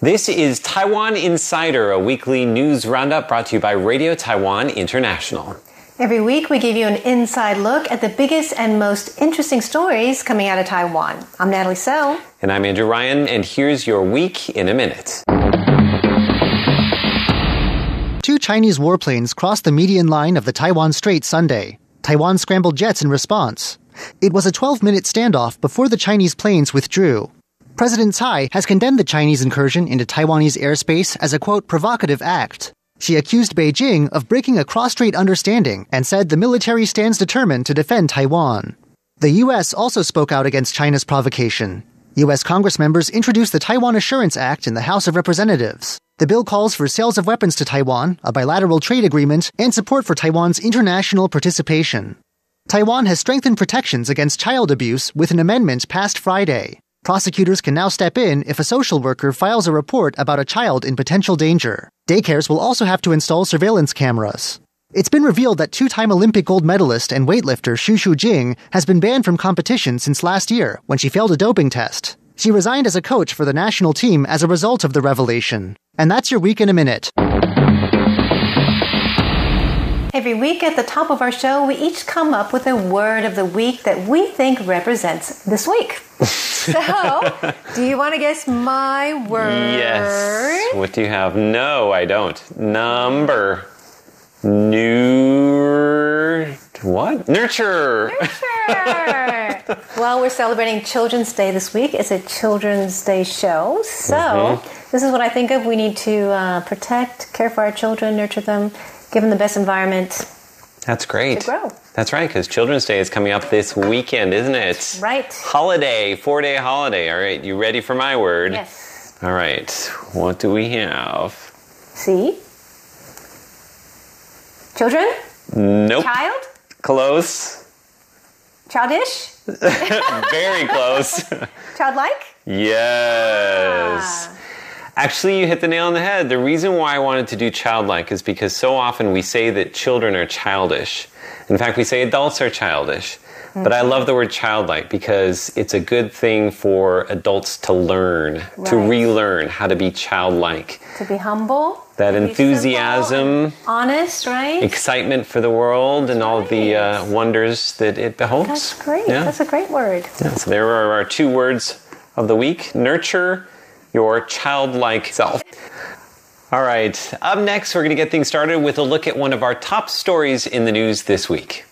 This is Taiwan Insider, a weekly news roundup brought to you by Radio Taiwan International. Every week, we give you an inside look at the biggest and most interesting stories coming out of Taiwan. I'm Natalie So. And I'm Andrew Ryan, and here's your week in a minute. Two Chinese warplanes crossed the median line of the Taiwan Strait Sunday. Taiwan scrambled jets in response. It was a 12 minute standoff before the Chinese planes withdrew. President Tsai has condemned the Chinese incursion into Taiwanese airspace as a quote, provocative act. She accused Beijing of breaking a cross-strait understanding and said the military stands determined to defend Taiwan. The U.S. also spoke out against China's provocation. U.S. Congress members introduced the Taiwan Assurance Act in the House of Representatives. The bill calls for sales of weapons to Taiwan, a bilateral trade agreement, and support for Taiwan's international participation. Taiwan has strengthened protections against child abuse with an amendment passed Friday. Prosecutors can now step in if a social worker files a report about a child in potential danger. Daycares will also have to install surveillance cameras. It's been revealed that two-time Olympic gold medalist and weightlifter Xu Shujing has been banned from competition since last year when she failed a doping test. She resigned as a coach for the national team as a result of the revelation. And that's your week in a minute. Every week at the top of our show, we each come up with a word of the week that we think represents this week. so, do you want to guess my word? Yes. What do you have? No, I don't. Number. New. What? Nurture. Nurture. well, we're celebrating Children's Day this week. It's a Children's Day show. So, mm-hmm. this is what I think of. We need to uh, protect, care for our children, nurture them give them the best environment. That's great. To grow. That's right, because Children's Day is coming up this weekend, isn't it? Right. Holiday, four day holiday. All right, you ready for my word? Yes. All right, what do we have? See? Children? Nope. Child? Close. Childish? Very close. Childlike? Yes. Ah. Actually, you hit the nail on the head. The reason why I wanted to do childlike is because so often we say that children are childish. In fact, we say adults are childish. Mm-hmm. But I love the word childlike because it's a good thing for adults to learn, right. to relearn how to be childlike. To be humble. That enthusiasm, honest, right? Excitement for the world and all the uh, wonders that it beholds. That's great. Yeah. That's a great word. Yeah, so there are our two words of the week nurture your childlike self. All right, up next, we're going to get things started with a look at one of our top stories in the news this week.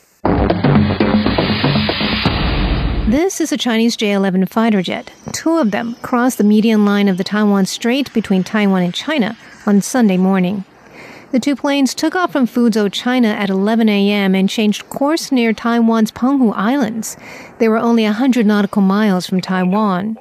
This is a Chinese J 11 fighter jet. Two of them crossed the median line of the Taiwan Strait between Taiwan and China on Sunday morning. The two planes took off from Fuzhou, China at 11 a.m. and changed course near Taiwan's Penghu Islands. They were only 100 nautical miles from Taiwan.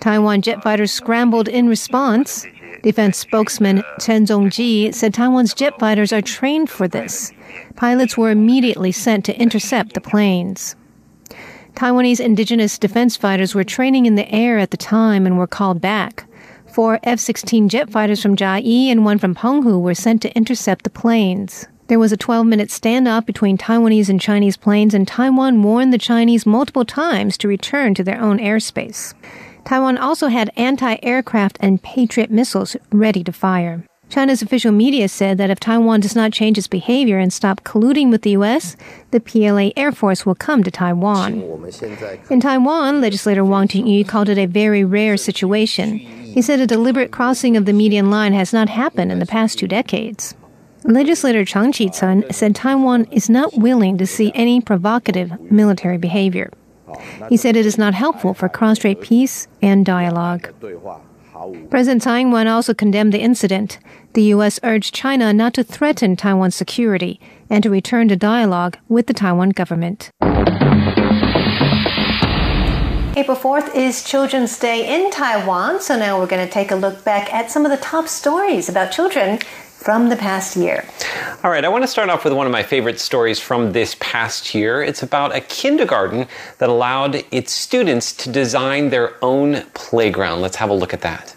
Taiwan jet fighters scrambled in response. Defense spokesman Chen Zongji said Taiwan's jet fighters are trained for this. Pilots were immediately sent to intercept the planes. Taiwanese indigenous defense fighters were training in the air at the time and were called back. Four F 16 jet fighters from Chiayi and one from Penghu were sent to intercept the planes. There was a 12 minute standoff between Taiwanese and Chinese planes, and Taiwan warned the Chinese multiple times to return to their own airspace. Taiwan also had anti aircraft and Patriot missiles ready to fire. China's official media said that if Taiwan does not change its behavior and stop colluding with the U.S., the PLA Air Force will come to Taiwan. In Taiwan, legislator Wang Ting-yu called it a very rare situation. He said a deliberate crossing of the median line has not happened in the past two decades. Legislator Chang Chi-sun said Taiwan is not willing to see any provocative military behavior. He said it is not helpful for cross-strait peace and dialogue. President Tsai Ing-wen also condemned the incident. The U.S. urged China not to threaten Taiwan's security and to return to dialogue with the Taiwan government. April 4th is Children's Day in Taiwan, so now we're going to take a look back at some of the top stories about children from the past year. All right, I want to start off with one of my favorite stories from this past year. It's about a kindergarten that allowed its students to design their own playground. Let's have a look at that.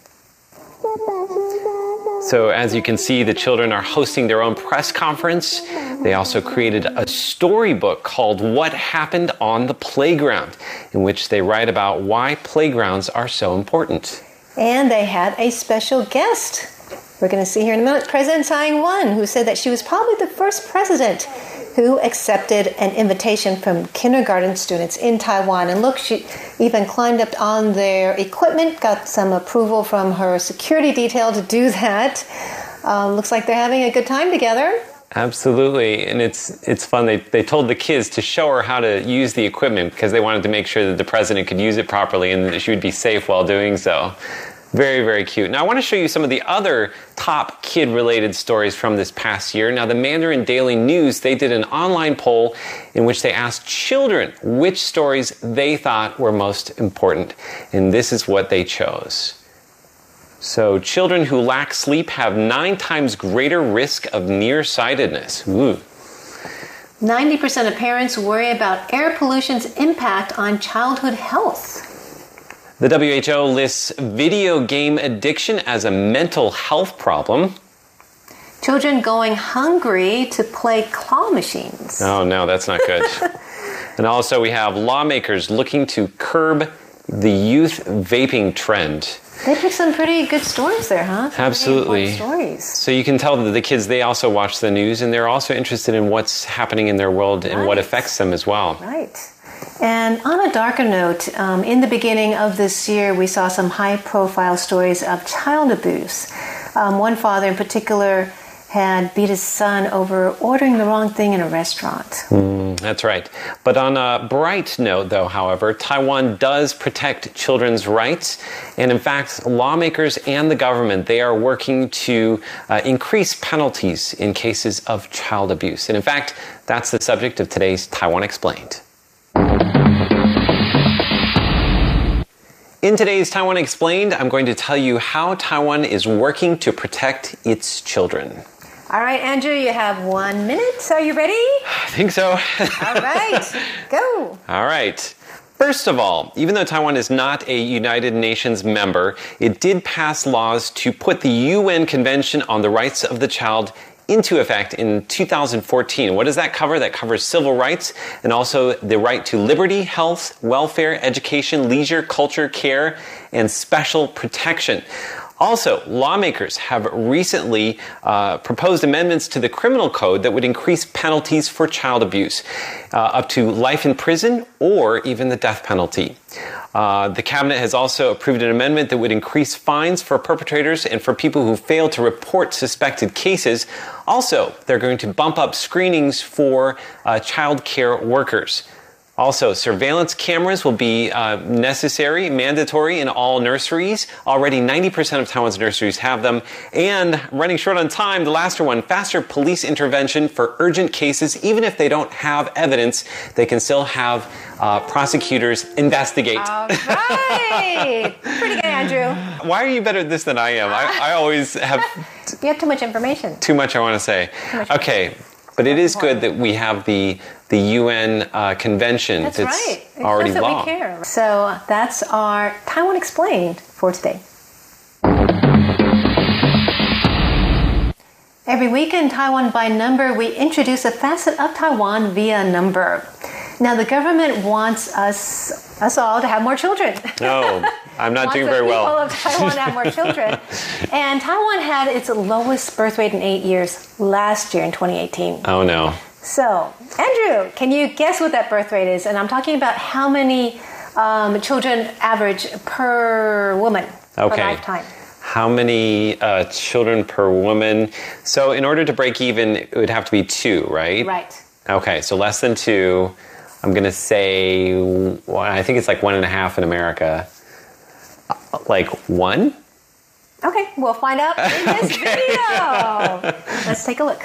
So, as you can see, the children are hosting their own press conference. They also created a storybook called What Happened on the Playground, in which they write about why playgrounds are so important. And they had a special guest. We're going to see here in a minute President Tsai Ing wen, who said that she was probably the first president who accepted an invitation from kindergarten students in Taiwan. And look, she even climbed up on their equipment, got some approval from her security detail to do that. Um, looks like they're having a good time together. Absolutely, and it's it's fun. They they told the kids to show her how to use the equipment because they wanted to make sure that the president could use it properly and that she would be safe while doing so. Very, very cute. Now, I want to show you some of the other top kid related stories from this past year. Now, the Mandarin Daily News, they did an online poll in which they asked children which stories they thought were most important. And this is what they chose. So, children who lack sleep have nine times greater risk of nearsightedness. Ooh. 90% of parents worry about air pollution's impact on childhood health. The WHO lists video game addiction as a mental health problem. Children going hungry to play claw machines. Oh, no, that's not good. and also, we have lawmakers looking to curb the youth vaping trend. They picked some pretty good stories there, huh? Some Absolutely. Stories. So you can tell that the kids they also watch the news and they're also interested in what's happening in their world and what affects them as well. Right. And on a darker note, um, in the beginning of this year, we saw some high profile stories of child abuse. Um, one father in particular had beat his son over ordering the wrong thing in a restaurant. That's right. But on a bright note, though, however, Taiwan does protect children's rights. And in fact, lawmakers and the government, they are working to uh, increase penalties in cases of child abuse. And in fact, that's the subject of today's Taiwan Explained. In today's Taiwan Explained, I'm going to tell you how Taiwan is working to protect its children. All right, Andrew, you have one minute. Are you ready? I think so. All right, go. All right. First of all, even though Taiwan is not a United Nations member, it did pass laws to put the UN Convention on the Rights of the Child into effect in 2014. What does that cover? That covers civil rights and also the right to liberty, health, welfare, education, leisure, culture, care, and special protection. Also, lawmakers have recently uh, proposed amendments to the criminal code that would increase penalties for child abuse, uh, up to life in prison or even the death penalty. Uh, the cabinet has also approved an amendment that would increase fines for perpetrators and for people who fail to report suspected cases. Also, they're going to bump up screenings for uh, child care workers. Also, surveillance cameras will be uh, necessary, mandatory in all nurseries. Already 90% of Taiwan's nurseries have them. And running short on time, the last one, faster police intervention for urgent cases. Even if they don't have evidence, they can still have uh, prosecutors investigate. All right. Pretty good, Andrew. Why are you better at this than I am? I, I always have You have too much information. too much I want to say. much. Okay, but it is good that we have the the UN uh, convention That's, that's right. It already shows that law. we care. So that's our Taiwan Explained for today. Every week in Taiwan by Number, we introduce a facet of Taiwan via number. Now, the government wants us, us all, to have more children. No, I'm not doing the very people well. of Taiwan to have more children. and Taiwan had its lowest birth rate in eight years last year in 2018. Oh no. So, Andrew, can you guess what that birth rate is? And I'm talking about how many um, children average per woman per Okay. lifetime. How many uh, children per woman? So, in order to break even, it would have to be two, right? Right. Okay, so less than two. I'm going to say, well, I think it's like one and a half in America. Uh, Like one? Okay, we'll find out in this video. Let's take a look.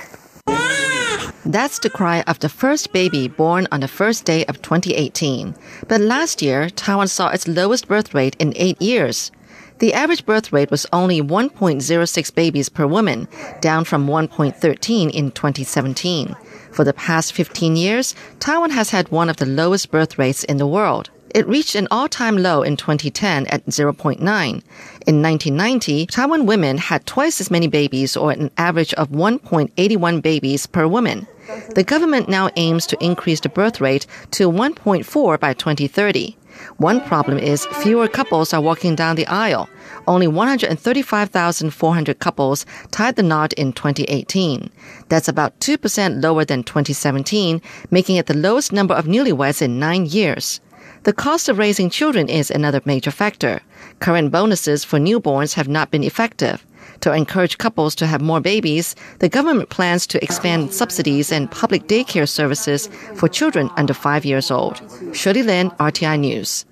That's the cry of the first baby born on the first day of 2018. But last year, Taiwan saw its lowest birth rate in eight years. The average birth rate was only 1.06 babies per woman, down from 1.13 in 2017. For the past 15 years, Taiwan has had one of the lowest birth rates in the world. It reached an all-time low in 2010 at 0.9. In 1990, Taiwan women had twice as many babies or an average of 1.81 babies per woman. The government now aims to increase the birth rate to 1.4 by 2030. One problem is fewer couples are walking down the aisle. Only 135,400 couples tied the knot in 2018. That's about 2% lower than 2017, making it the lowest number of newlyweds in nine years. The cost of raising children is another major factor. Current bonuses for newborns have not been effective. To encourage couples to have more babies, the government plans to expand subsidies and public daycare services for children under five years old. Shirley Lin, RTI News.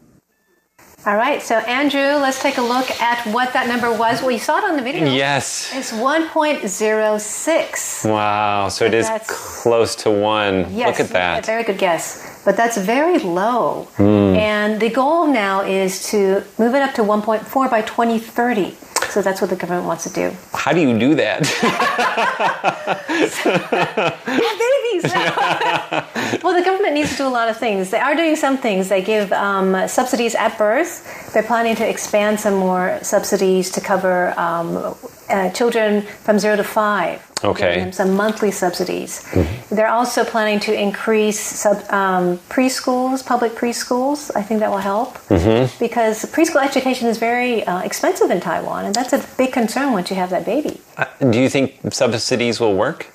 All right, so Andrew, let's take a look at what that number was. Well, you saw it on the video. Yes. It's 1.06. Wow. So it is close to one. Yes, Look at that. A very good guess. But that's very low. Hmm. And the goal now is to move it up to 1.4 by 2030. So that's what the government wants to do. How do you do that? Have babies! well, the government needs to do a lot of things. They are doing some things. They give um, subsidies at birth. They're planning to expand some more subsidies to cover um, uh, children from zero to five. Okay. Some monthly subsidies. They're also planning to increase sub, um, preschools, public preschools. I think that will help because preschool education is very uh, expensive in Taiwan, and that's a big concern once you have that baby. Uh, do you think subsidies will work?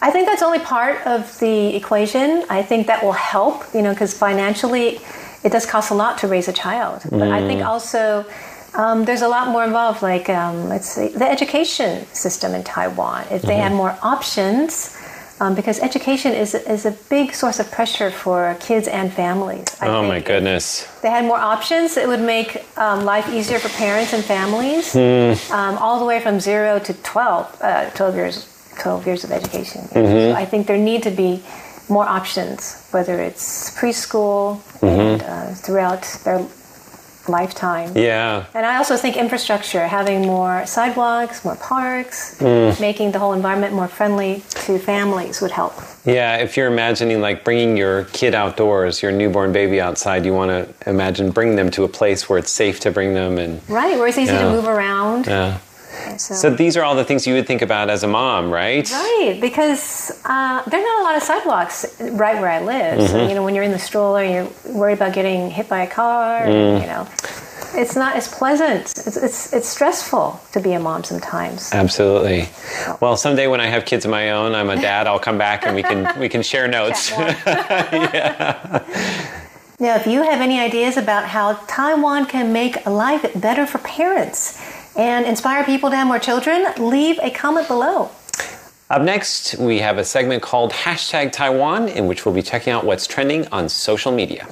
I think that's only part of the equation. I think that will help, you know, because financially it does cost a lot to raise a child. But I think also um, there's a lot more involved, like um, let's see, the education system in Taiwan. If they had more options, um, because education is, is a big source of pressure for kids and families. I oh think my if goodness. they had more options, it would make um, life easier for parents and families, um, all the way from zero to 12, uh, 12 years, 12 years of education. know. So I think there need to be more options, whether it's preschool and uh, throughout their lifetime. Yeah. And I also think infrastructure, having more sidewalks, more parks, mm. making the whole environment more friendly to families would help. Yeah, if you're imagining like bringing your kid outdoors, your newborn baby outside, you want to imagine bringing them to a place where it's safe to bring them and Right, where it's easy Yeah. to move around. yeah. So- So these are all the things you would think about as a mom, right? Right, because uh, there are not a lot of sidewalks right where I live. Mm-hmm. So you know, when you're in the stroller, you're worried about getting hit by a car. Mm. You know, it's not as pleasant. It's, it's it's stressful to be a mom sometimes. Absolutely. Well, someday when I have kids of my own, I'm a dad. I'll come back and we can we can share notes. yeah. Now, if you have any ideas about how Taiwan can make life better for parents and inspire people to have more children, leave a comment below. Up next, we have a segment called Hashtag Taiwan, in which we'll be checking out what's trending on social media.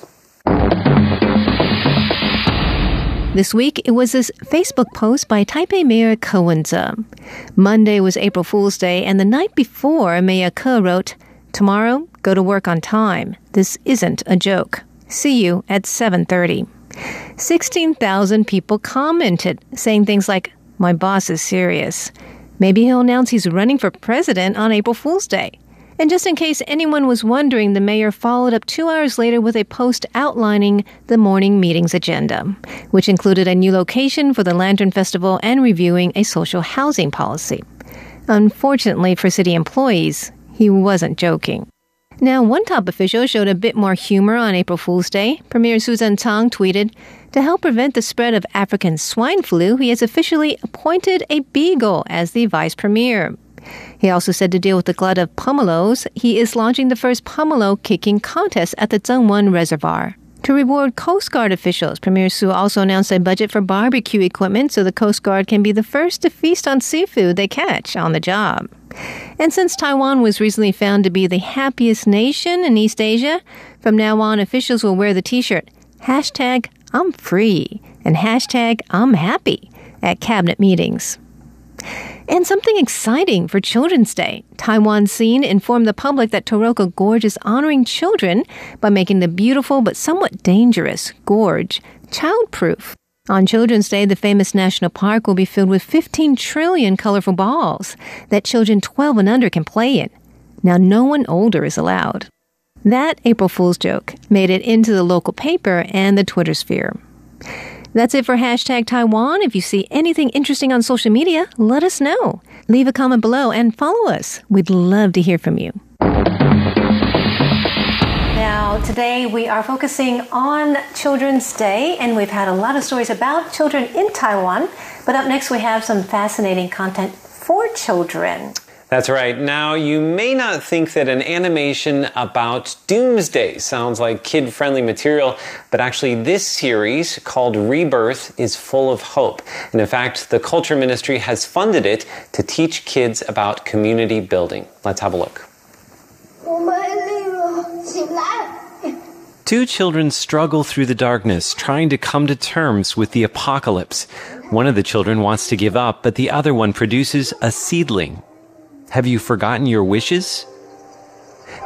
This week, it was this Facebook post by Taipei Mayor Ke Wen-je. Monday was April Fool's Day, and the night before, Mayor Ke wrote, Tomorrow, go to work on time. This isn't a joke. See you at 7.30. 16,000 people commented, saying things like, My boss is serious. Maybe he'll announce he's running for president on April Fool's Day. And just in case anyone was wondering, the mayor followed up two hours later with a post outlining the morning meeting's agenda, which included a new location for the Lantern Festival and reviewing a social housing policy. Unfortunately for city employees, he wasn't joking. Now, one top official showed a bit more humor on April Fool's Day. Premier Su Tseng-chang tweeted, To help prevent the spread of African swine flu, he has officially appointed a beagle as the vice premier. He also said to deal with the glut of pomelos, he is launching the first pomelo kicking contest at the Tsengwen Reservoir. To reward Coast Guard officials, Premier Su also announced a budget for barbecue equipment so the Coast Guard can be the first to feast on seafood they catch on the job. And since Taiwan was recently found to be the happiest nation in East Asia, from now on officials will wear the t-shirt hashtag I'm free and hashtag I'm happy at cabinet meetings. And something exciting for Children's Day. Taiwan Scene informed the public that Taroko Gorge is honoring children by making the beautiful but somewhat dangerous gorge childproof. On Children's Day, the famous national park will be filled with 15 trillion colorful balls that children 12 and under can play in. Now, no one older is allowed. That April Fool's joke made it into the local paper and the Twitter sphere. That's it for hashtag Taiwan. If you see anything interesting on social media, let us know. Leave a comment below and follow us. We'd love to hear from you. Now, today we are focusing on Children's Day, and we've had a lot of stories about children in Taiwan. But up next, we have some fascinating content for children. That's right. Now, you may not think that an animation about doomsday sounds like kid friendly material, but actually, this series called Rebirth is full of hope. And in fact, the Culture Ministry has funded it to teach kids about community building. Let's have a look. Two children struggle through the darkness, trying to come to terms with the apocalypse. One of the children wants to give up, but the other one produces a seedling. Have you forgotten your wishes?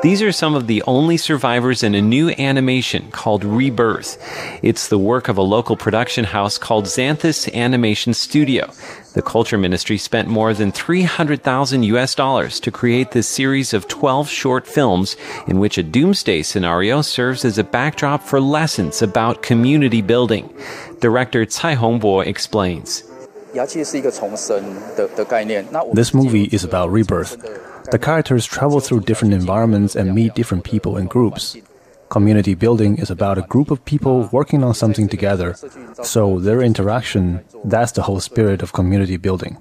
These are some of the only survivors in a new animation called Rebirth. It's the work of a local production house called Xanthus Animation Studio. The Culture Ministry spent more than 300,000 US dollars to create this series of 12 short films in which a doomsday scenario serves as a backdrop for lessons about community building. Director Cai Hongbo explains. This movie is about rebirth. The characters travel through different environments and meet different people and groups. Community building is about a group of people working on something together. So their interaction, that's the whole spirit of community building.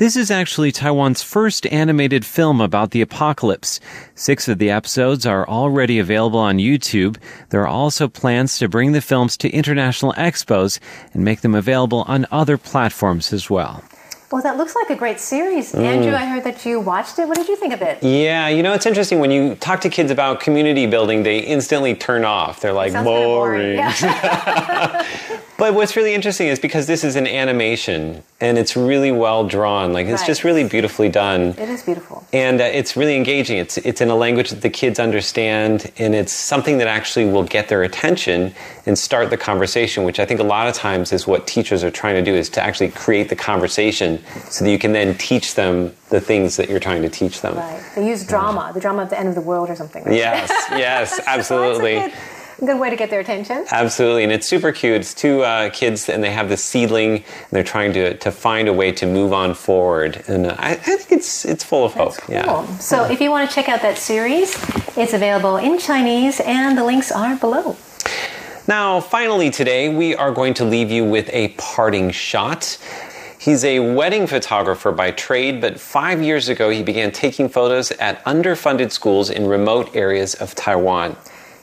This is actually Taiwan's first animated film about the apocalypse. Six of the episodes are already available on YouTube. There are also plans to bring the films to international expos and make them available on other platforms as well. Well, that looks like a great series. Mm. Andrew, I heard that you watched it. What did you think of it? Yeah, you know, it's interesting when you talk to kids about community building, they instantly turn off. They're like, Sounds kinda boring. boring. Yeah. But what's really interesting is because this is an animation and it's really well drawn. Like, it's Right. just really beautifully done. it is beautiful. and uh, it's really engaging. It's it's in a language that the kids understand, and it's something that actually will get their attention and start the conversation. Which I think a lot of times is what teachers are trying to do is to actually create the conversation so that you can then teach them the things that you're trying to teach them. Right. They use drama, the drama at the end of the world or something. right? Yes, yes, So absolutely. Good, way to get their attention. Absolutely, and it's super cute. It's two uh, kids, and they have this seedling, and they're trying to, to find a way to move on forward. And uh, I, I think it's it's full of hope. Cool. Yeah. So if you want to check out that series, it's available in Chinese, and the links are below. Now, finally, today we are going to leave you with a parting shot. He's a wedding photographer by trade, but five years ago he began taking photos at underfunded schools in remote areas of Taiwan.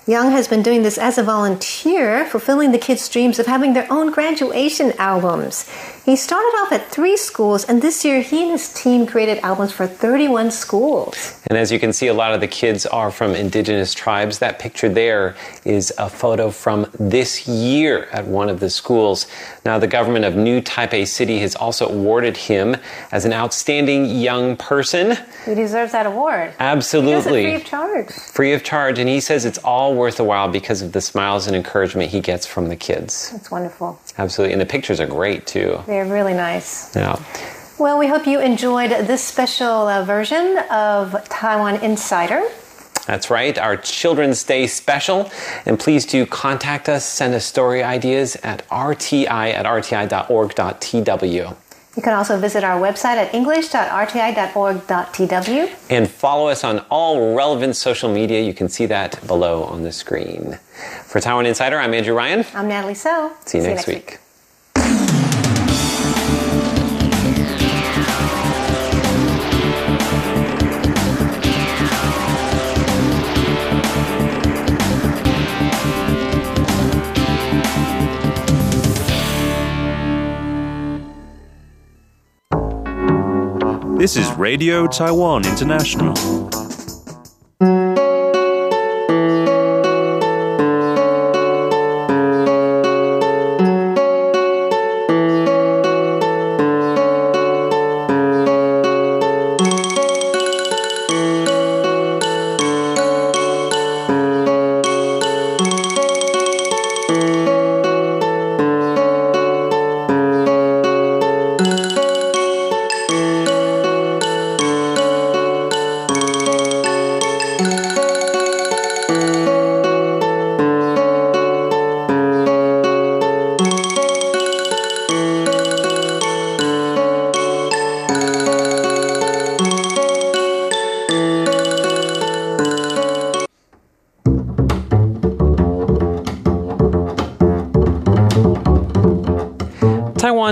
Young has been doing this as a volunteer, fulfilling the kids' dreams of having their own graduation albums. He started off at three schools, and this year he and his team created albums for 31 schools. And as you can see, a lot of the kids are from indigenous tribes. That picture there is a photo from this year at one of the schools. Now, the government of New Taipei City has also awarded him as an outstanding young person. He deserves that award. He does it Absolutely. free of charge. Free of charge. And he says it's all worth the while because of the smiles and encouragement he gets from the kids. That's wonderful. Absolutely. And the pictures are great too. They're really nice. Yeah. Well, we hope you enjoyed this special uh, version of Taiwan Insider. That's right, our Children's Day special. And please do contact us, send us story ideas at rti at rti.org.tw. You can also visit our website at english.rti.org.tw. And follow us on all relevant social media. You can see that below on the screen. For Taiwan Insider, I'm Andrew Ryan. I'm Natalie So. See you, next, week. This is Radio Taiwan International.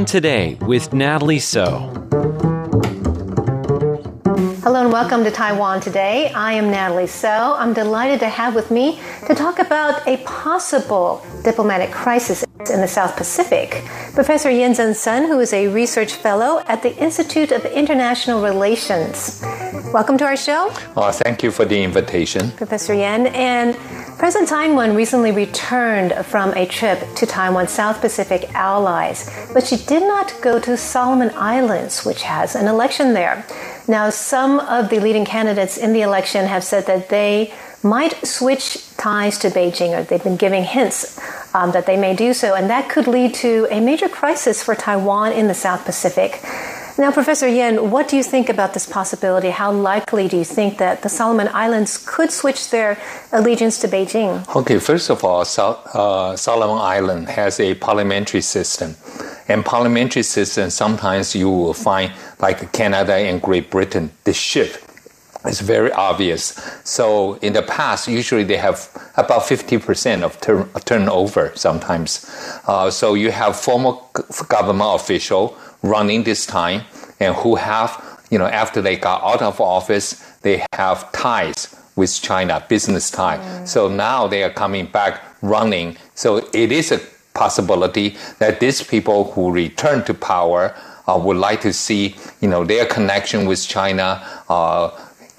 Taiwan Today with Natalie So. Hello and welcome to Taiwan Today. I am Natalie So. I'm delighted to have with me to talk about a possible diplomatic crisis in the South Pacific. Professor Yan Zhen-Sun, who is a research fellow at the Institute of International Relations. Welcome to our show. Uh, thank you for the invitation. Professor Yan. And President Taiwan recently returned from a trip to Taiwan's South Pacific allies, but she did not go to Solomon Islands, which has an election there. Now, some of the leading candidates in the election have said that they might switch ties to Beijing, or they've been giving hints um, that they may do so, and that could lead to a major crisis for Taiwan in the South Pacific. Now, Professor Yan, what do you think about this possibility? How likely do you think that the Solomon Islands could switch their allegiance to Beijing? Okay, first of all, uh, Solomon Island has a parliamentary system. And parliamentary system, sometimes you will find, like Canada and Great Britain, the shift is very obvious. So in the past, usually they have about 50% of tur- turnover sometimes. Uh, so you have former government official running this time and who have, you know, after they got out of office, they have ties with China, business tie. Mm. So now they are coming back running. So it is a possibility that these people who return to power uh, would like to see, you know, their connection with China uh,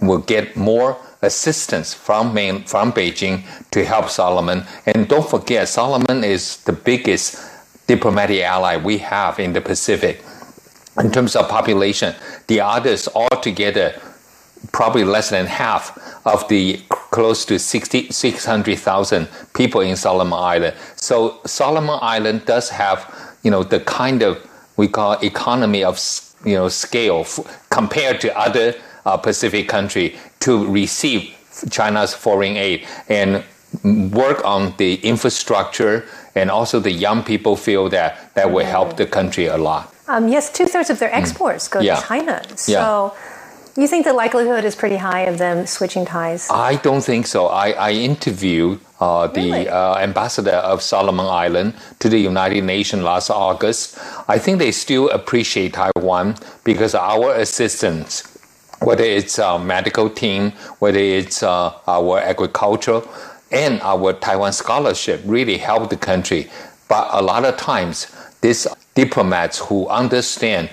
will get more assistance from main, from Beijing to help Solomon. And don't forget, Solomon is the biggest diplomatic ally we have in the Pacific. In terms of population, the others altogether probably less than half of the close to 60, 600,000 people in Solomon Island. So Solomon Island does have, you know, the kind of we call economy of you know scale compared to other uh, Pacific country to receive China's foreign aid and work on the infrastructure and also the young people feel that that will help the country a lot. Um, yes, two thirds of their mm. exports mm. go yeah. to China. So. Yeah. You think the likelihood is pretty high of them switching ties? I don't think so. I, I interviewed uh, the really? uh, ambassador of Solomon Island to the United Nations last August. I think they still appreciate Taiwan because our assistance, whether it's our medical team, whether it's uh, our agriculture, and our Taiwan scholarship, really help the country. But a lot of times, these diplomats who understand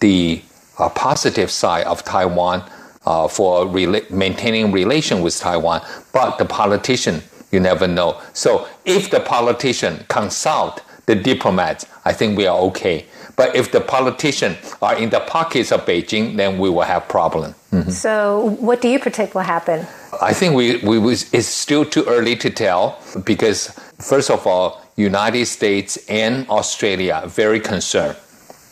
the uh, positive side of Taiwan uh, for maintaining relation with Taiwan, but the politician, you never know. So if the politician consult the diplomats, I think we are okay. But if the politicians are in the pockets of Beijing, then we will have problem. Mm-hmm. So what do you predict will happen? I think we, we, we, it's still too early to tell because first of all, United States and Australia are very concerned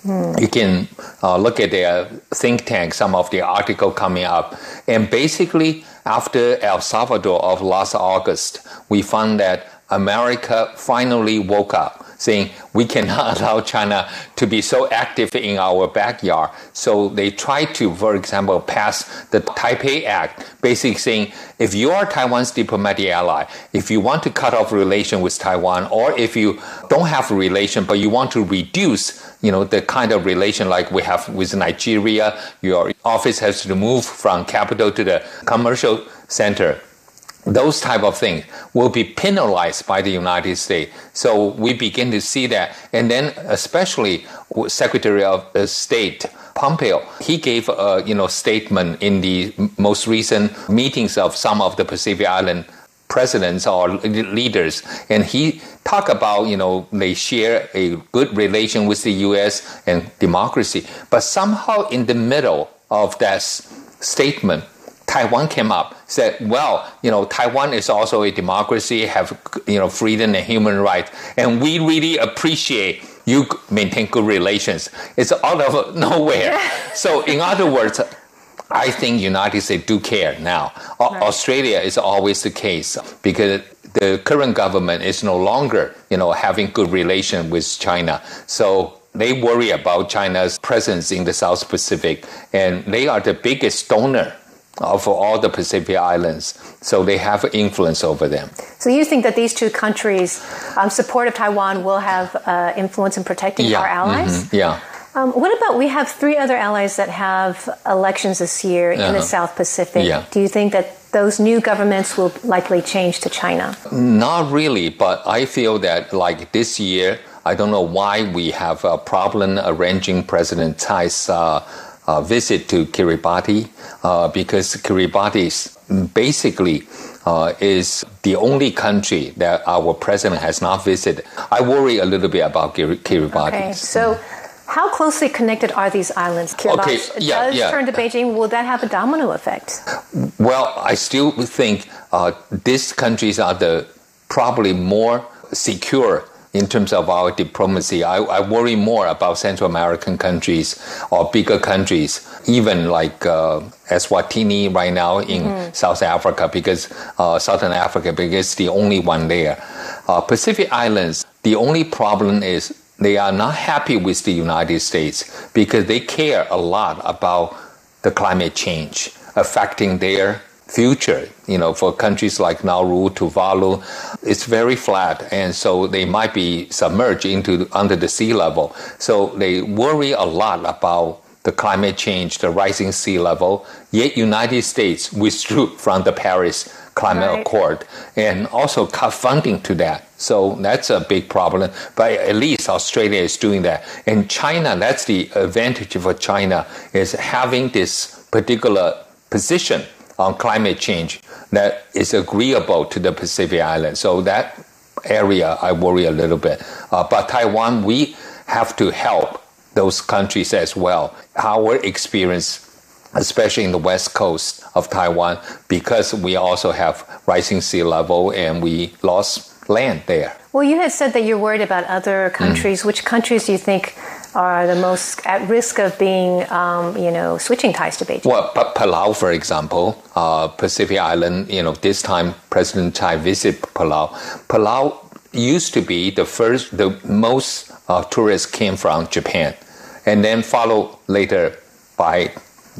Hmm. You can uh, look at their think tank, some of the article coming up. And basically, after El Salvador of last August, we found that America finally woke up saying we cannot allow China to be so active in our backyard. So they tried to, for example, pass the Taipei Act, basically saying if you are Taiwan's diplomatic ally, if you want to cut off relation with Taiwan, or if you don't have a relation but you want to reduce, you know, the kind of relation like we have with Nigeria, your office has to move from capital to the commercial center those type of things will be penalized by the United States. So we begin to see that, and then especially Secretary of uh, State Pompeo, he gave a you know statement in the most recent meetings of some of the Pacific Island presidents or leaders, and he talked about you know they share a good relation with the U.S. and democracy, but somehow in the middle of that statement Taiwan came up, said, well, you know, Taiwan is also a democracy, have, you know, freedom and human rights. And we really appreciate you maintain good relations. It's out of nowhere. so in other words, I think United States do care now. Right. Australia is always the case because the current government is no longer, you know, having good relation with China. So they worry about China's presence in the South Pacific, and they are the biggest donor of all the Pacific Islands. So they have influence over them. So you think that these two countries' um, support of Taiwan will have uh, influence in protecting Yeah, our allies? mhm, yeah. Um, what about we have three other allies that have elections this year in the Uh-huh. South Pacific? Yeah. Do you think that those new governments will likely change to China? Not really, but I feel that like this year, I don't know why we have a problem arranging President Tsai's uh, uh, visit to Kiribati uh, because Kiribati is basically uh, is the only country that our president has not visited. I worry a little bit about Kir- Kiribati. Okay, so how closely connected are these islands? Kiribati Okay, yeah, does yeah. turn to Beijing. Will that have a domino effect? Well, I still think uh, these countries are the probably more secure in terms of our diplomacy. I, I worry more about Central American countries or bigger countries, even like uh, Eswatini right now in South Africa, because uh, Southern Africa, because the only one there. Uh, Pacific Islands, the only problem is they are not happy with the United States because they care a lot about the climate change affecting their future. You know, for countries like Nauru, Tuvalu, it's very flat, and so they might be submerged into under the sea level. So they worry a lot about the climate change, the rising sea level. Yet United States withdrew from the Paris Climate Right. Accord and also cut funding to that. So that's a big problem. But at least Australia is doing that. And China, that's the advantage for China is having this particular position on climate change that is agreeable to the Pacific Islands. So that area I worry a little bit. Uh, but Taiwan, we have to help those countries as well. Our experience especially in the west coast of Taiwan, because we also have rising sea level and we lost land there. Well, you had said that you're worried about other Mm. countries. Which countries do you think are the most at risk of being, um, you know, switching ties to Beijing? Well, Pa- Palau, for example, uh, Pacific Island, you know, this time President Tsai visited Palau. Palau used to be the first, the most uh, tourists came from Japan, and then followed later by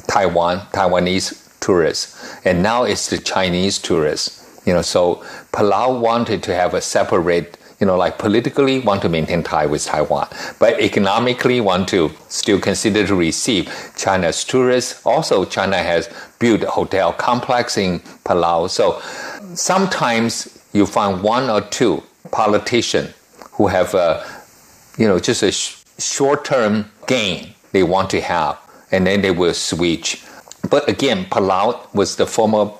Taiwan, Taiwanese tourists, and now it's the Chinese tourists. You know, so Palau wanted to have a separate, you know, like politically want to maintain tie with Taiwan, but economically want to still consider to receive China's tourists. Also, China has built a hotel complex in Palau. So sometimes you find one or two politicians who have a, you know, just a sh- short-term gain they want to have, and then they will switch. But again, Palau was the former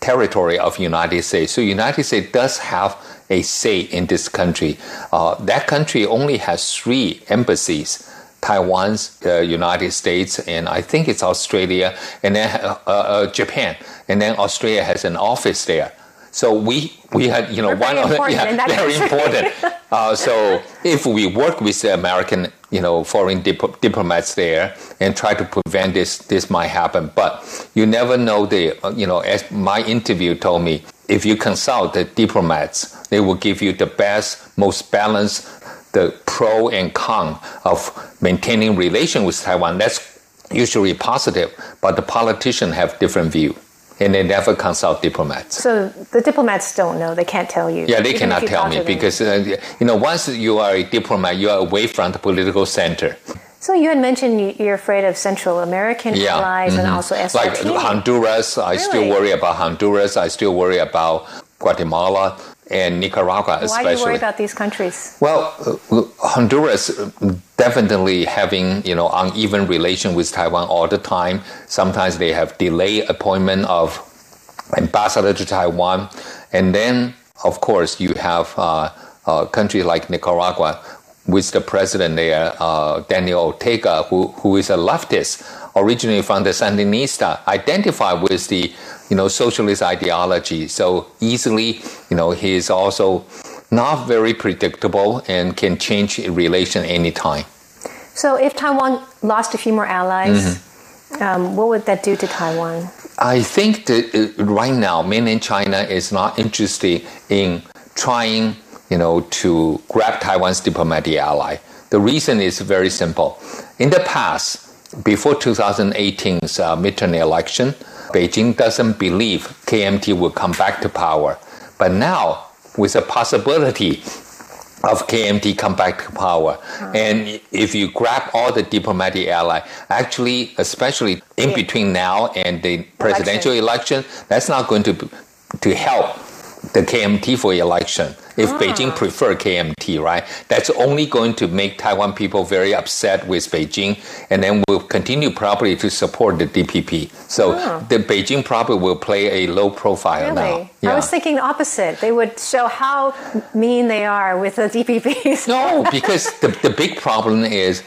territory of United States, so United States does have a say in this country. Uh, that country only has three embassies. Taiwan's, uh, United States, and I think it's Australia, and then uh, uh, Japan, and then Australia has an office there. So we we had you know We're one very of the important yeah, very important. Uh, so if we work with the American, you know, foreign dip- diplomats there and try to prevent this, this might happen. But you never know. The you know, as my interview told me, if you consult the diplomats, they will give you the best, most balanced, the pro and con of maintaining relation with Taiwan. That's usually positive, but the politicians have different view. And they never consult diplomats. So the diplomats don't know; they can't tell you. Yeah, they cannot tell me because uh, you know once you are a diplomat, you are away from the political center. So you had mentioned you- you're afraid of Central American Yeah, allies and mhm. also like Honduras. I still worry about Honduras. I still worry about Guatemala and Nicaragua, Why especially. do you worry about these countries? Well, uh, Honduras uh, definitely having you know uneven relation with Taiwan all the time. Sometimes they have delayed appointment of ambassador to Taiwan, and then of course you have uh, a country like Nicaragua with the president there, uh, Daniel Ortega, who who is a leftist, originally from the Sandinista, identified with the you know socialist ideology. So easily, you know, he is also not very predictable and can change relation anytime. So if Taiwan lost a few more allies, Mm-hmm. um, what would that do to Taiwan? I think that uh, right now, mainland China is not interested in trying, you know, to grab Taiwan's diplomatic ally. The reason is very simple. In the past, before 2018's uh, midterm election, Beijing doesn't believe KMT will come back to power. But now, with the possibility of KMT come back to power. And if you grab all the diplomatic ally, actually, especially in between now and the presidential election, that's not going to to help the KMT for election. If ah. Beijing prefer KMT, right, that's only going to make Taiwan people very upset with Beijing, and then will continue probably to support the DPP. So ah. the Beijing probably will play a low profile Really? now. I was thinking the opposite. They would show how mean they are with the DPPs. No, because the, the big problem is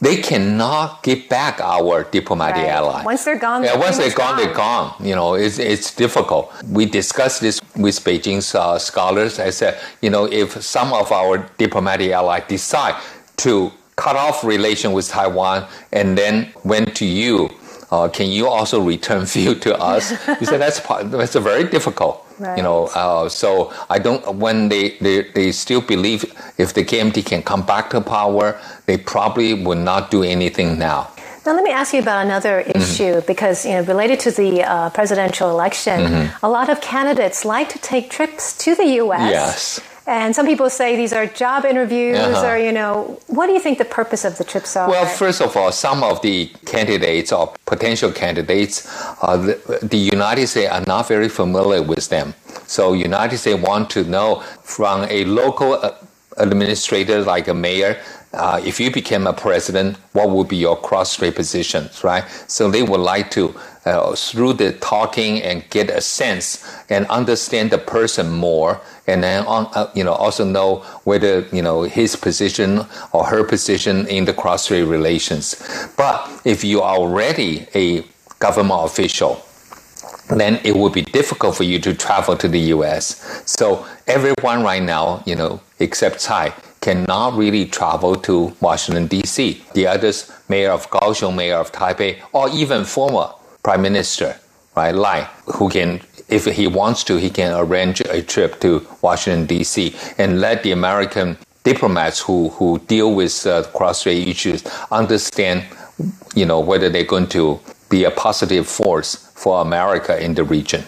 they cannot get back our diplomatic Right. ally. Once they're gone, yeah, once they're much gone, they're gone. You know, it's, it's difficult. We discussed this with Beijing's uh, scholars. I said, you know, if some of our diplomatic allies decide to cut off relation with Taiwan and then went to you, uh, can you also return fuel to us? He said that's part, that's very difficult. You know, uh, so I don't. When they, they they still believe if the KMT can come back to power, they probably would not do anything now. Now, let me ask you about another Mm-hmm. issue because, you know, related to the uh, presidential election, Mm-hmm. a lot of candidates like to take trips to the U.S. Yes. And some people say these are job interviews Uh-huh. or, you know, what do you think the purpose of the trips are? Well, first of all, some of the candidates or potential candidates, uh, the, the United States are not very familiar with them. So United States want to know from a local uh, administrator like a mayor, uh, if you became a president, what would be your cross-strait positions, right? So they would like to, uh, through the talking and get a sense and understand the person more, and then on, uh, you know also know whether you know his position or her position in the cross-strait relations. But if you are already a government official, then it would be difficult for you to travel to the U.S. So everyone right now, you know, except Tsai, cannot really travel to Washington D.C. The others, mayor of Kaohsiung, mayor of Taipei, or even former prime minister, right, Lai, who can, if he wants to, he can arrange a trip to Washington D.C. and let the American diplomats who who deal with uh, cross-strait issues understand, you know, whether they're going to be a positive force for America in the region.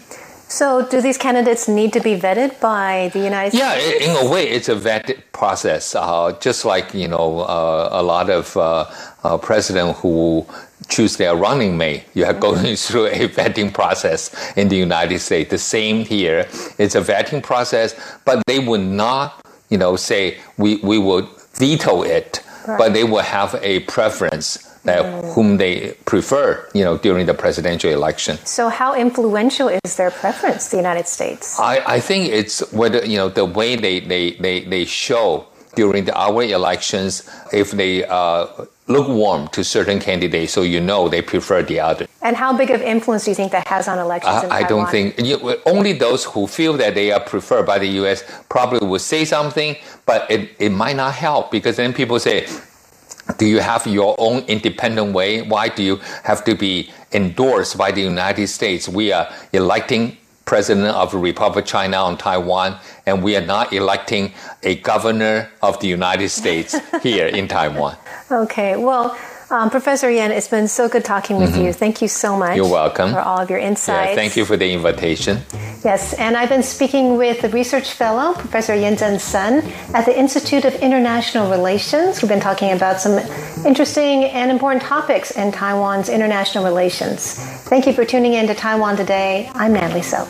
So, do these candidates need to be vetted by the United Yeah, States? Yeah, in a way, it's a vetted process. Uh, just like you know, uh, a lot of uh, uh, presidents who choose their running mate, you are going through a vetting process in the United States. The same here. It's a vetting process, but they would not, you know, say we we will veto it, but they will have a preference that whom they prefer, you know, during the presidential election. So, how influential is their preference, the United States? I, I think it's whether you know the way they they, they, they show during the our elections if they uh, lukewarm to certain candidates, so you know they prefer the other. And how big of influence do you think that has on elections I don't think you, only those who feel that they are preferred by the U.S. probably will say something, but it, it might not help because then people say, do you have your own independent way? Why do you have to be endorsed by the United States? We are electing president of the Republic of China on Taiwan, and we are not electing a governor of the United States here in Taiwan. Okay, well, um, Professor Yen, it's been so good talking with you. Thank you so much. Mm-hmm. You're welcome. For all of your insights. Yeah, thank you for the invitation. Yes, and I've been speaking with the research fellow, Professor Yen Chen-shen, at the Institute of International Relations. We've been talking about some interesting and important topics in Taiwan's international relations. Thank you for tuning in to Taiwan Today. I'm Natalie So.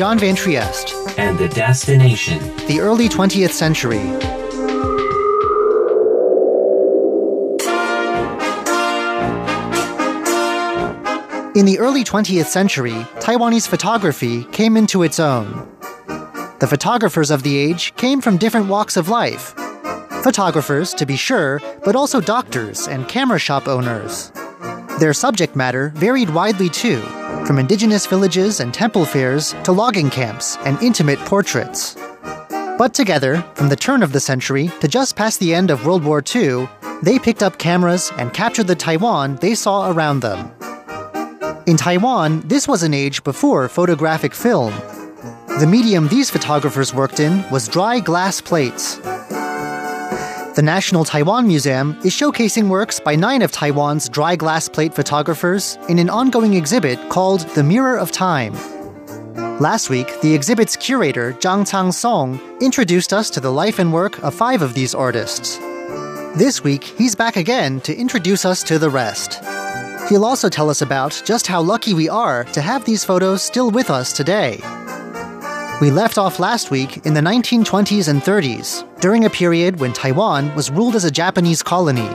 John Van Trieste, and the destination. the early 20th century. In the early 20th century, Taiwanese photography came into its own. The photographers of the age came from different walks of life. Photographers, to be sure, but also doctors and camera shop owners. Their subject matter varied widely too, from indigenous villages and temple fairs to logging camps and intimate portraits. But together, from the turn of the century to just past the end of World War II, they picked up cameras and captured the Taiwan they saw around them. In Taiwan, this was an age before photographic film. The medium these photographers worked in was dry glass plates. The National Taiwan Museum is showcasing works by nine of Taiwan's dry glass plate photographers in an ongoing exhibit called The Mirror of Time. Last week, the exhibit's curator, Zhang Tang Song, introduced us to the life and work of five of these artists. This week, he's back again to introduce us to the rest. He'll also tell us about just how lucky we are to have these photos still with us today. We left off last week in the 1920s and 30s, during a period when Taiwan was ruled as a Japanese colony.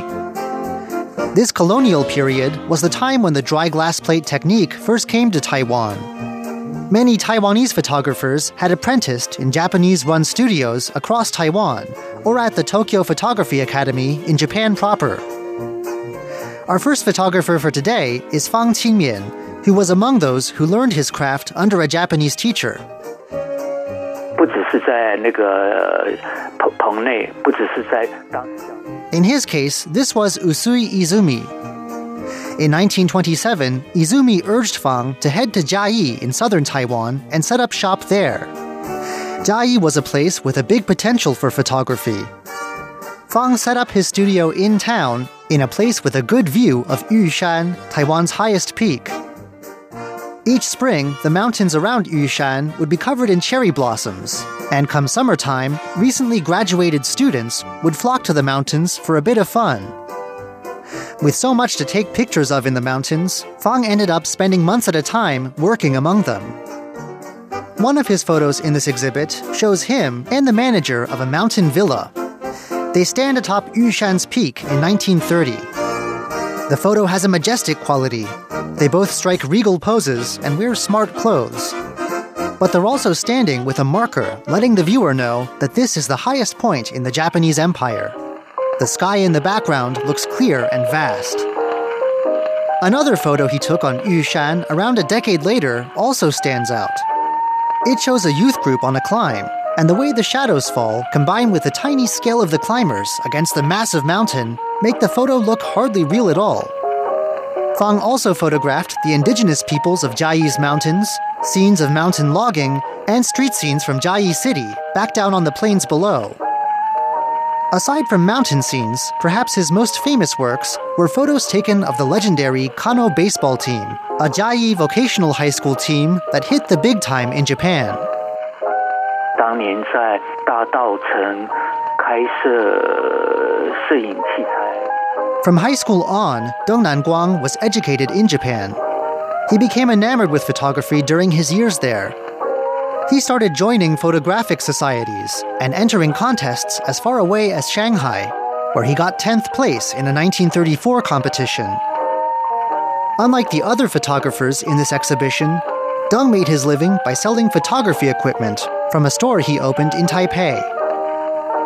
This colonial period was the time when the dry glass plate technique first came to Taiwan. Many Taiwanese photographers had apprenticed in Japanese run studios across Taiwan or at the Tokyo Photography Academy in Japan proper. Our first photographer for today is Fang Qingmian, who was among those who learned his craft under a Japanese teacher. 不只是在那个呃棚棚内，不只是在当 In his case, this was Usui Izumi. In 1927, Izumi urged Fang to head to Jiayi in southern Taiwan and set up shop there. Jiayi was a place with a big potential for photography. Fang set up his studio in town in a place with a good view of Yushan, Taiwan's highest peak. Each spring, the mountains around Yushan would be covered in cherry blossoms, and come summertime, recently graduated students would flock to the mountains for a bit of fun. With so much to take pictures of in the mountains, Fang ended up spending months at a time working among them. One of his photos in this exhibit shows him and the manager of a mountain villa. They stand atop Yushan's peak in 1930. The photo has a majestic quality. They both strike regal poses and wear smart clothes. But they're also standing with a marker, letting the viewer know that this is the highest point in the Japanese Empire. The sky in the background looks clear and vast. Another photo he took on Yushan around a decade later also stands out. It shows a youth group on a climb, and the way the shadows fall, combined with the tiny scale of the climbers against the massive mountain, make the photo look hardly real at all. Fang also photographed the indigenous peoples of Jiayi's mountains, scenes of mountain logging, and street scenes from Jiayi City, back down on the plains below. Aside from mountain scenes, perhaps his most famous works were photos taken of the legendary Kano baseball team, a Jai vocational high school team that hit the big time in Japan. 当年在大道城开设 from high school on, Deng Nanguang was educated in Japan. He became enamored with photography during his years there. He started joining photographic societies and entering contests as far away as Shanghai, where he got 10th place in a 1934 competition. Unlike the other photographers in this exhibition, Deng made his living by selling photography equipment from a store he opened in Taipei.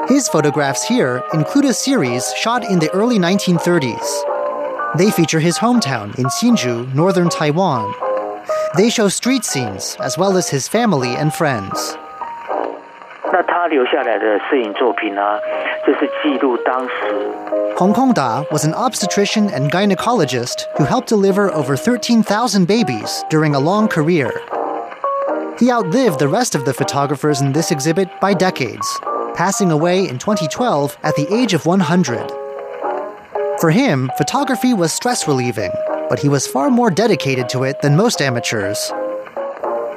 His photographs here include a series shot in the early 1930s. They feature his hometown in Hsinchu, northern Taiwan. They show street scenes as well as his family and friends. 那他留下来的摄影作品呢，就是记录当时 Hong Kong Da was an obstetrician and gynecologist who helped deliver over 13,000 babies during a long career. He outlived the rest of the photographers in this exhibit by decades, passing away in 2012 at the age of 100. For him, photography was stress relieving, but he was far more dedicated to it than most amateurs.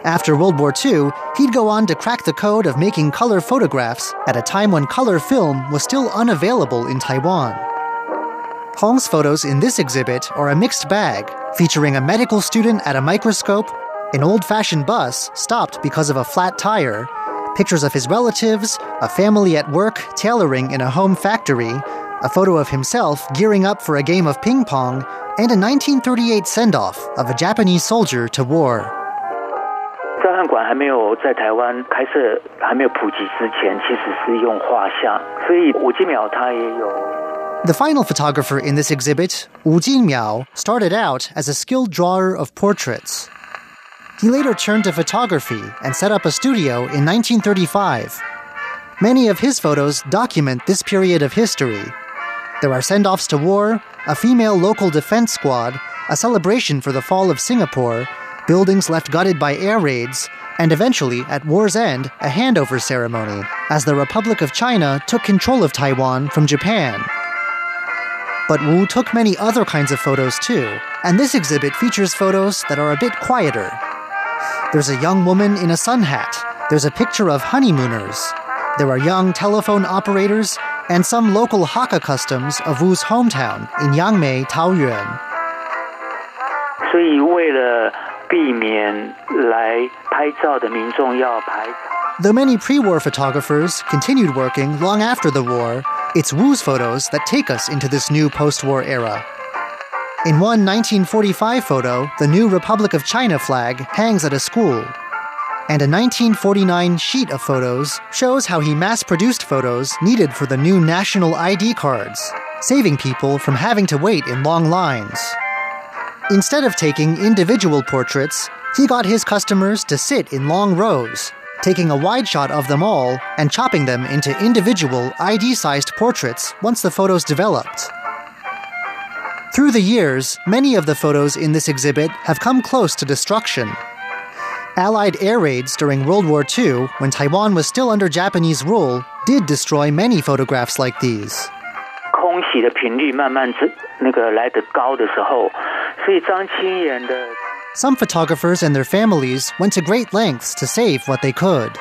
After World War II, he'd go on to crack the code of making color photographs at a time when color film was still unavailable in Taiwan. Hong's photos in this exhibit are a mixed bag, featuring a medical student at a microscope, an old fashioned bus stopped because of a flat tire, pictures of his relatives, a family at work tailoring in a home factory, a photo of himself gearing up for a game of ping pong, and a 1938 send off of a Japanese soldier to war. 照相馆还没有在台湾开设、还没有普及之前，其实是用画像，所以吴金淼他也有 The final photographer in this exhibit, Wu Jinmiao, started out as a skilled drawer of portraits. He later turned to photography and set up a studio in 1935. Many of his photos document this period of history. There are send offs to war, a female local defense squad, a celebration for the fall of Singapore, buildings left gutted by air raids, and eventually, at war's end, a handover ceremony as the Republic of China took control of Taiwan from Japan. But Wu took many other kinds of photos too, and this exhibit features photos that are a bit quieter. There's a young woman in a sun hat, there's a picture of honeymooners, there are young telephone operators, and some local Hakka customs of Wu's hometown in Yangmei, Taoyuan. 所以为了避免来拍照的民众要排长。 Though many pre war photographers continued working long after the war, it's Wu's photos that take us into this new post war era. In one 1945 photo, the new Republic of China flag hangs at a school. And a 1949 sheet of photos shows how he mass produced photos needed for the new national ID cards, saving people from having to wait in long lines. Instead of taking individual portraits, he got his customers to sit in long rows, taking a wide shot of them all and chopping them into individual ID sized portraits once the photos developed. Through the years, many of the photos in this exhibit have come close to destruction. Allied air raids during World War II, when Taiwan was still under Japanese rule, did destroy many photographs like these. 空袭的频率慢慢增那个来得高的时候，所以张清妍的 Some photographers and their families went to great lengths to save what they could.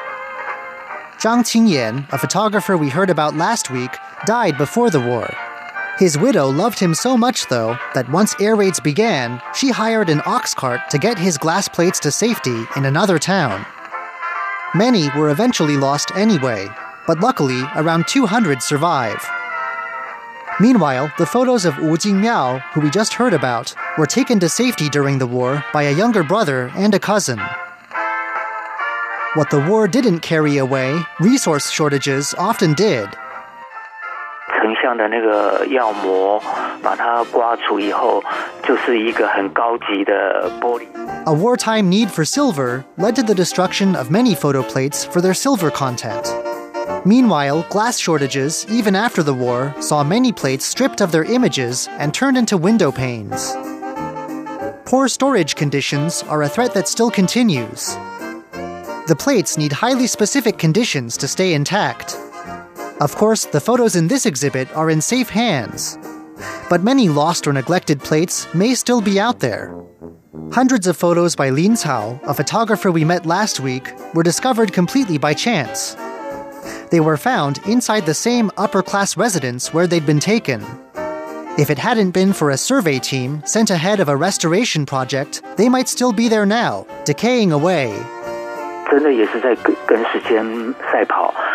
Zhang Qingyan, a photographer we heard about last week, died before the war. His widow loved him so much, though, that once air raids began, she hired an ox cart to get his glass plates to safety in another town. Many were eventually lost anyway, but luckily, around 200 survive. Meanwhile, the photos of Wu Jinmiao, who we just heard about, were taken to safety during the war by a younger brother and a cousin. What the war didn't carry away, resource shortages often did. 成像的那个药膜，把它刮除以后，就是一个很高级的玻璃。 A wartime need for silver led to the destruction of many photo plates for their silver content. Meanwhile, glass shortages, even after the war, saw many plates stripped of their images and turned into window panes. Poor storage conditions are a threat that still continues. The plates need highly specific conditions to stay intact. Of course, the photos in this exhibit are in safe hands. But many lost or neglected plates may still be out there. Hundreds of photos by Lin Cao, a photographer we met last week, were discovered completely by chance. They were found inside the same upper class residence where they'd been taken. If it hadn't been for a survey team sent ahead of a restoration project, they might still be there now, decaying away. 真的也是在跟跟时间赛跑，希望这些呃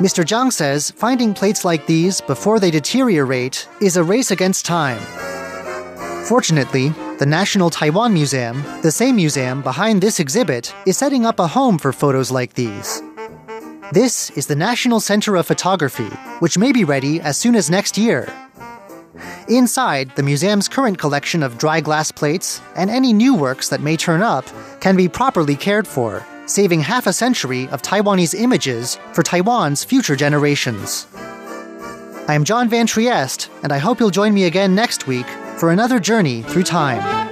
Mr. Zhang says finding plates like these before they deteriorate is a race against time. Fortunately, the National Taiwan Museum, the same museum behind this exhibit, is setting up a home for photos like these. This is the National Center of Photography, which may be ready as soon as next year. Inside, the museum's current collection of dry glass plates and any new works that may turn up can be properly cared for, saving half a century of Taiwanese images for Taiwan's future generations. I am John Van Trieste, and I hope you'll join me again next week for another journey through time.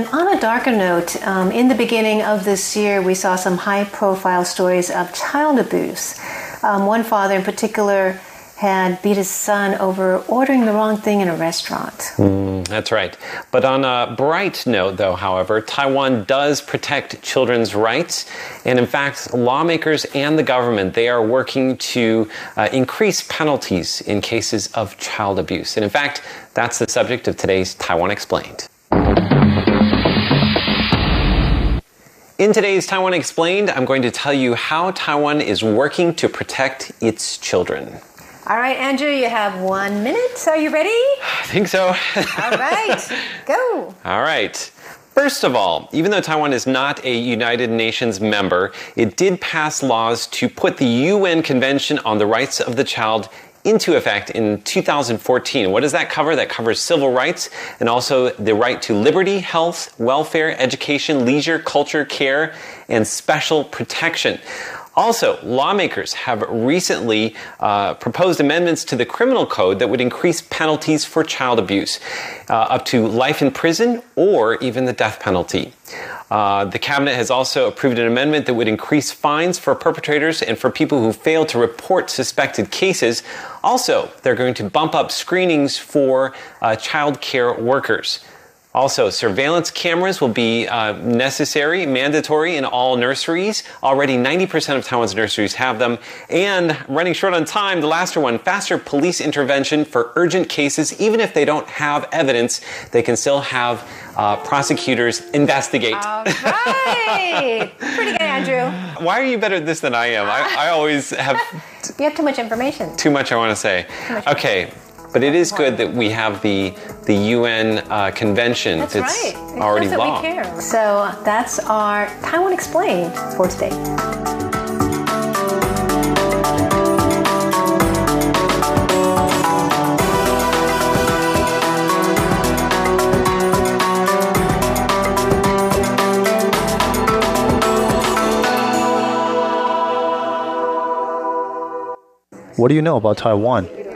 And on a darker note, um, in the beginning of this year, we saw some high profile stories of child abuse. Um, one father in particular had beat his son over ordering the wrong thing in a restaurant. Mm, that's right. But on a bright note, though, however, Taiwan does protect children's rights. And in fact, lawmakers and the government, they are working to uh, increase penalties in cases of child abuse. And in fact, that's the subject of today's Taiwan Explained. In today's Taiwan Explained, I'm going to tell you how Taiwan is working to protect its children. All right, Andrew, you have one minute. Are you ready? I think so. All right, go. All right. First of all, even though Taiwan is not a United Nations member, it did pass laws to put the UN Convention on the Rights of the Child into effect in 2014. What does that cover? That covers civil rights and also the right to liberty, health, welfare, education, leisure, culture, care, and special protection. Also, lawmakers have recently uh, proposed amendments to the criminal code that would increase penalties for child abuse, uh, up to life in prison or even the death penalty. Uh, the cabinet has also approved an amendment that would increase fines for perpetrators and for people who fail to report suspected cases. Also, they're going to bump up screenings for uh, child care workers. Also, surveillance cameras will be uh, necessary, mandatory in all nurseries. Already 90% of Taiwan's nurseries have them. And running short on time, the last one, faster police intervention for urgent cases. Even if they don't have evidence, they can still have uh, prosecutors investigate. All right. Pretty good, Andrew. Why are you better at this than I am? I, I always have. You have too much information. Too much, I want to say. Okay. But it is good that we have the the UN uh, convention that's, that's right. already that law. We care. So that's our Taiwan Explained for today. What do you know about Taiwan?